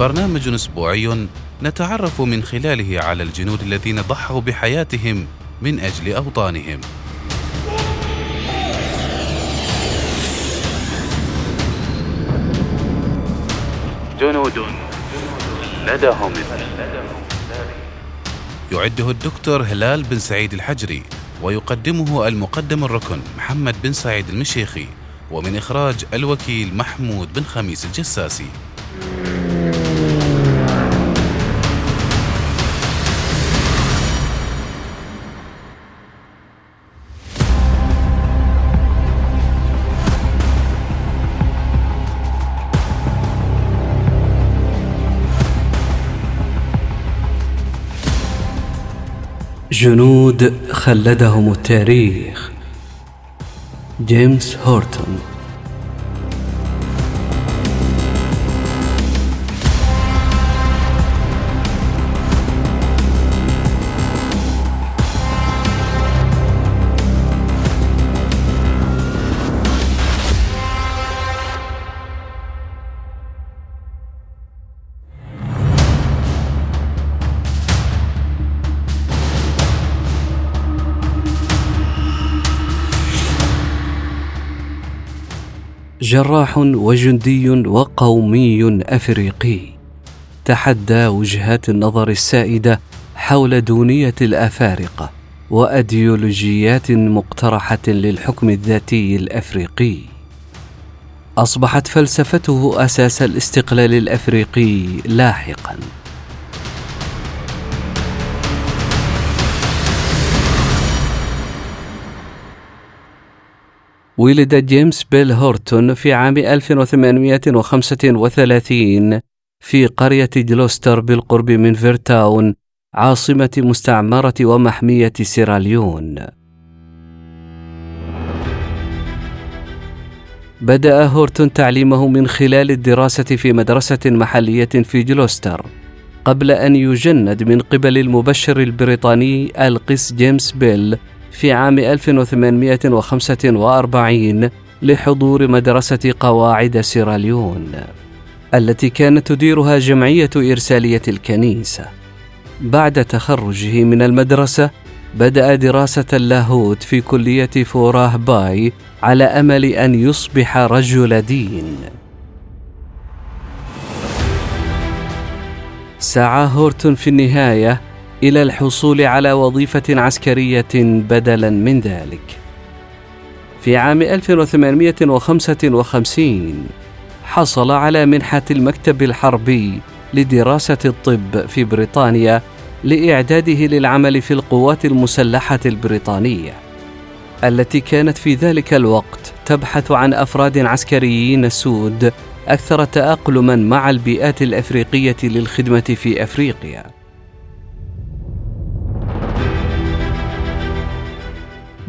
برنامج أسبوعي نتعرف من خلاله على الجنود الذين ضحوا بحياتهم من أجل أوطانهم. جنود لدهم. يعده الدكتور هلال بن سعيد الحجري ويقدمه المقدم الركن محمد بن سعيد المشيخي ومن إخراج الوكيل محمود بن خميس الجساسي. جنود خلدهم التاريخ. جيمس هورتون. جراح وجندي وقومي أفريقي. تحدى وجهات النظر السائدة حول دونية الأفارقة وايديولوجيات مقترحة للحكم الذاتي الأفريقي. أصبحت فلسفته أساس الاستقلال الأفريقي لاحقا. ولد جيمس بيل هورتون في عام 1835 في قرية جلوستر بالقرب من فريتاون عاصمة مستعمرة ومحمية سيراليون. بدأ هورتون تعليمه من خلال الدراسة في مدرسة محلية في جلوستر، قبل أن يجند من قبل المبشر البريطاني القس جيمس بيل في عام 1845 لحضور مدرسة قواعد سيراليون التي كانت تديرها جمعية إرسالية الكنيسة. بعد تخرجه من المدرسة بدأ دراسة اللاهوت في كلية فوراه باي على أمل أن يصبح رجل دين. سعى هورتون في النهاية إلى الحصول على وظيفة عسكرية بدلا من ذلك. في عام 1855 حصل على منحة المكتب الحربي لدراسة الطب في بريطانيا لإعداده للعمل في القوات المسلحة البريطانية التي كانت في ذلك الوقت تبحث عن أفراد عسكريين سود أكثر تأقلما مع البيئات الأفريقية للخدمة في أفريقيا.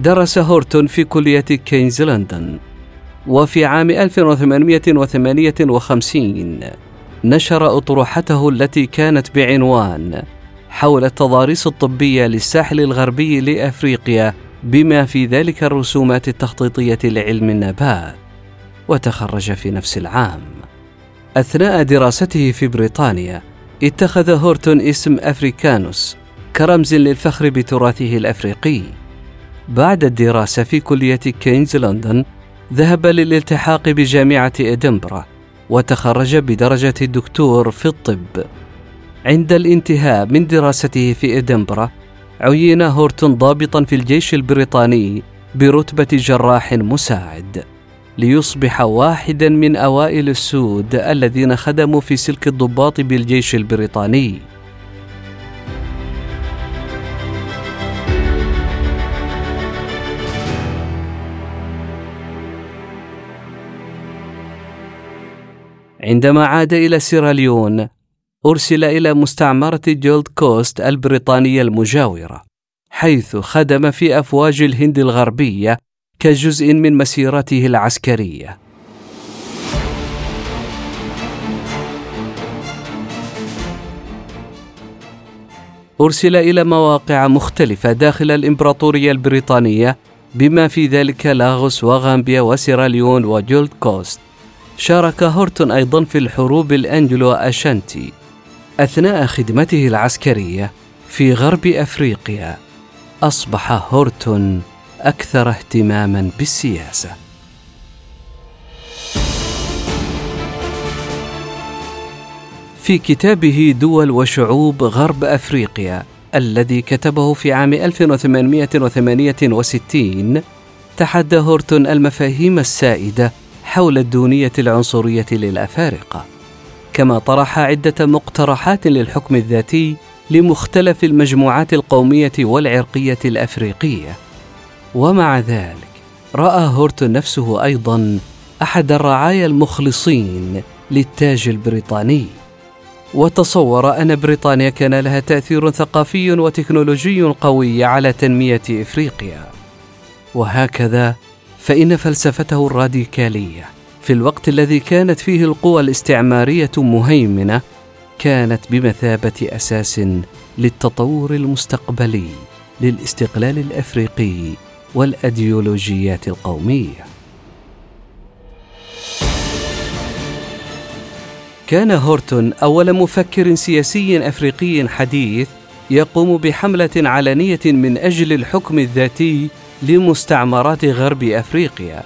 درس هورتون في كلية كينز لندن وفي عام 1858 نشر أطروحته التي كانت بعنوان حول التضاريس الطبية للساحل الغربي لأفريقيا بما في ذلك الرسومات التخطيطية لعلم النبات وتخرج في نفس العام. أثناء دراسته في بريطانيا اتخذ هورتون اسم أفريكانوس كرمز للفخر بتراثه الأفريقي. بعد الدراسة في كلية كينز لندن ذهب للالتحاق بجامعة إدنبرا وتخرج بدرجة الدكتور في الطب. عند الانتهاء من دراسته في إدنبرا عين هورتون ضابطا في الجيش البريطاني برتبة جراح مساعد ليصبح واحدا من أوائل السود الذين خدموا في سلك الضباط بالجيش البريطاني. عندما عاد إلى سيراليون أرسل إلى مستعمرة جولد كوست البريطانية المجاورة حيث خدم في أفواج الهند الغربية كجزء من مسيرته العسكرية. أرسل إلى مواقع مختلفة داخل الإمبراطورية البريطانية بما في ذلك لاغوس وغامبيا وسيراليون وجولد كوست. شارك هورتون أيضا في الحروب الأنجلو أشانتي أثناء خدمته العسكرية في غرب أفريقيا. أصبح هورتون أكثر اهتماما بالسياسة. في كتابه دول وشعوب غرب أفريقيا الذي كتبه في عام 1868 تحدى هورتون المفاهيم السائدة حول الدونية العنصرية للأفارقة كما طرح عدة مقترحات للحكم الذاتي لمختلف المجموعات القومية والعرقية الأفريقية. ومع ذلك رأى هورتون نفسه أيضا أحد الرعايا المخلصين للتاج البريطاني. وتصور أن بريطانيا كان لها تأثير ثقافي وتكنولوجي قوي على تنمية إفريقيا. وهكذا فإن فلسفته الراديكالية في الوقت الذي كانت فيه القوى الاستعمارية مهيمنة كانت بمثابة أساس للتطور المستقبلي للاستقلال الأفريقي والأديولوجيات القومية. كان هورتون أول مفكر سياسي أفريقي حديث يقوم بحملة علنية من أجل الحكم الذاتي لمستعمرات غرب أفريقيا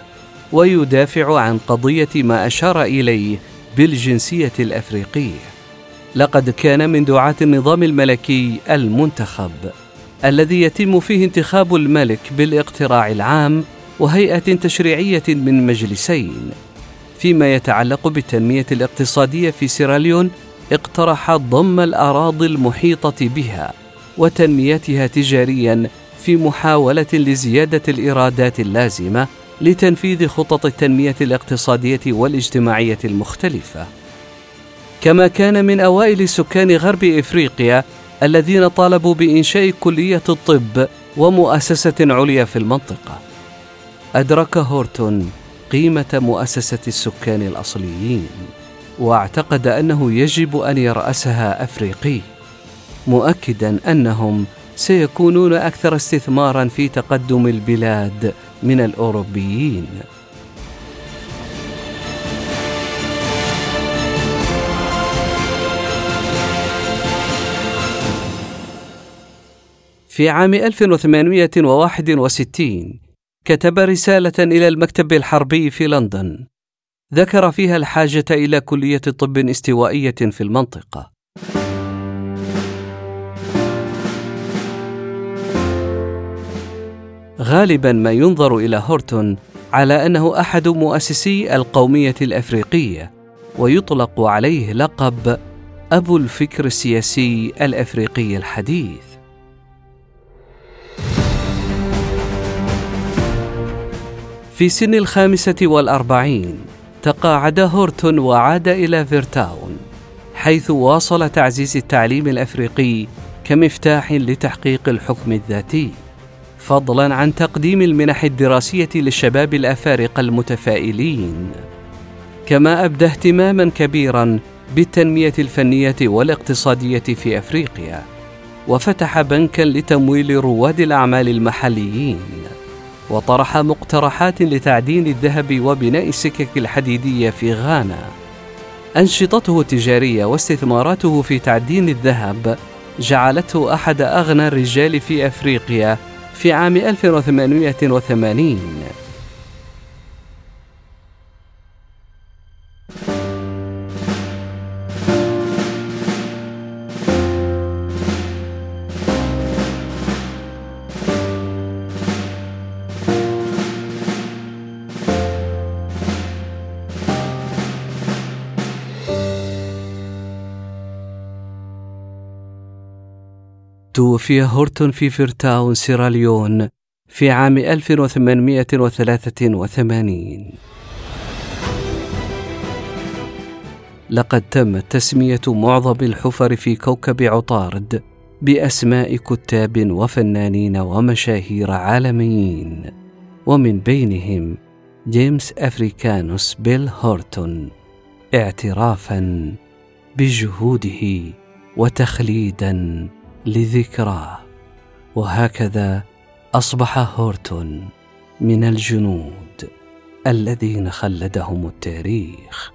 ويدافع عن قضية ما أشار إليه بالجنسية الأفريقية. لقد كان من دعاة النظام الملكي المنتخب الذي يتم فيه انتخاب الملك بالاقتراع العام وهيئة تشريعية من مجلسين. فيما يتعلق بالتنمية الاقتصادية في سيراليون اقترح ضم الأراضي المحيطة بها وتنميتها تجاريا في محاولة لزيادة الإيرادات اللازمة لتنفيذ خطط التنمية الاقتصادية والاجتماعية المختلفة. كما كان من أوائل سكان غرب إفريقيا الذين طالبوا بإنشاء كلية الطب ومؤسسة عليا في المنطقة. أدرك هورتون قيمة مؤسسة السكان الأصليين، واعتقد أنه يجب أن يرأسها أفريقي، مؤكدا أنهم سيكونون أكثر استثمارا في تقدم البلاد من الأوروبيين. في عام 1861 كتب رسالة إلى المكتب الحربي في لندن ذكر فيها الحاجة إلى كلية طب استوائية في المنطقة. غالبا ما ينظر إلى هورتون على أنه أحد مؤسسي القومية الأفريقية ويطلق عليه لقب أبو الفكر السياسي الأفريقي الحديث. في سن الخامسة والأربعين تقاعد هورتون وعاد إلى فيرتاون حيث واصل تعزيز التعليم الأفريقي كمفتاح لتحقيق الحكم الذاتي فضلا عن تقديم المنح الدراسية للشباب الأفارقة المتفائلين كما أبدى اهتماما كبيرا بالتنمية الفنية والاقتصادية في أفريقيا وفتح بنكا لتمويل رواد الأعمال المحليين وطرح مقترحات لتعدين الذهب وبناء السكك الحديدية في غانا. أنشطته التجارية واستثماراته في تعدين الذهب جعلته أحد أغنى الرجال في أفريقيا في عام 1880 توفي هورتون في فريتاون سيراليون في عام 1883 لقد تمت تسمية معظم الحفر في كوكب عطارد بأسماء كتاب وفنانين ومشاهير عالميين ومن بينهم جيمس أفريكانوس بيل هورتون اعترافا بجهوده وتخليدا لذكراه وهكذا أصبح هورتون من الجنود الذين خلدهم التاريخ.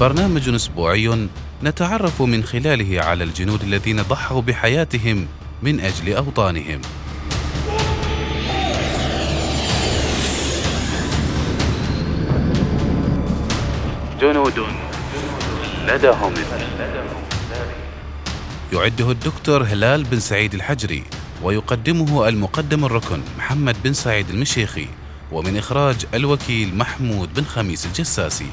برنامج أسبوعي نتعرف من خلاله على الجنود الذين ضحوا بحياتهم من أجل أوطانهم. جنود لدهم. يعده الدكتور هلال بن سعيد الحجري ويقدمه المقدم الركن محمد بن سعيد المشيخي ومن إخراج الوكيل محمود بن خميس الجساسي.